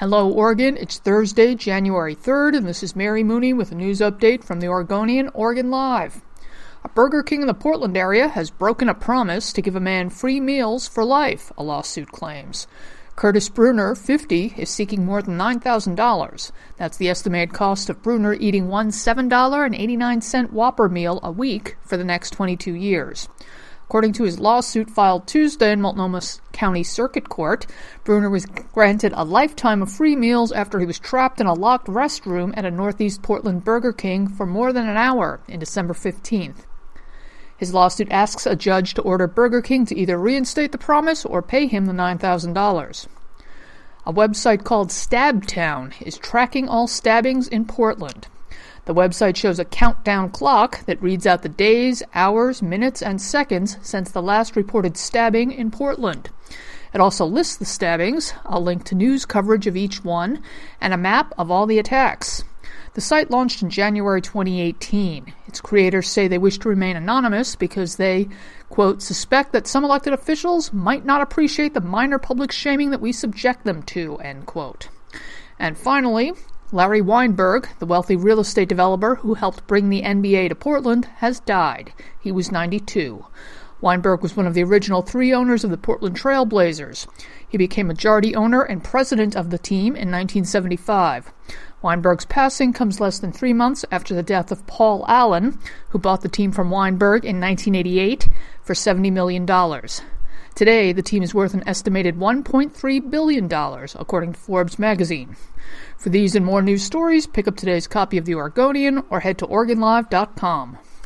Hello, Oregon. It's Thursday, January 3rd, and this is Mary Mooney with a news update from the Oregonian, Oregon Live. A Burger King in the Portland area has broken a promise to give a man free meals for life, a lawsuit claims. Curtis Bruner, 50, is seeking more than $9,000. That's the estimated cost of Bruner eating one $7.89 Whopper meal a week for the next 22 years. According to his lawsuit filed Tuesday in Multnomah County Circuit Court, Bruner was granted a lifetime of free meals after he was trapped in a locked restroom at a Northeast Portland Burger King for more than an hour in December 15th. His lawsuit asks a judge to order Burger King to either reinstate the promise or pay him the $9,000. A website called Stabtown is tracking all stabbings in Portland. The website shows a countdown clock that reads out the days, hours, minutes, and seconds since the last reported stabbing in Portland. It also lists the stabbings, a link to news coverage of each one, and a map of all the attacks. The site launched in January 2018. Its creators say they wish to remain anonymous because they, quote, suspect that some elected officials might not appreciate the minor public shaming that we subject them to, end quote. And finally, Larry Weinberg, the wealthy real estate developer who helped bring the NBA to Portland, has died. He was 92. Weinberg was one of the original three owners of the Portland Trail Blazers. He became majority owner and president of the team in 1975. Weinberg's passing comes less than three months after the death of Paul Allen, who bought the team from Weinberg in 1988 for $70 million. Today, the team is worth an estimated $1.3 billion, according to Forbes magazine. For these and more news stories, pick up today's copy of The Oregonian or head to OregonLive.com.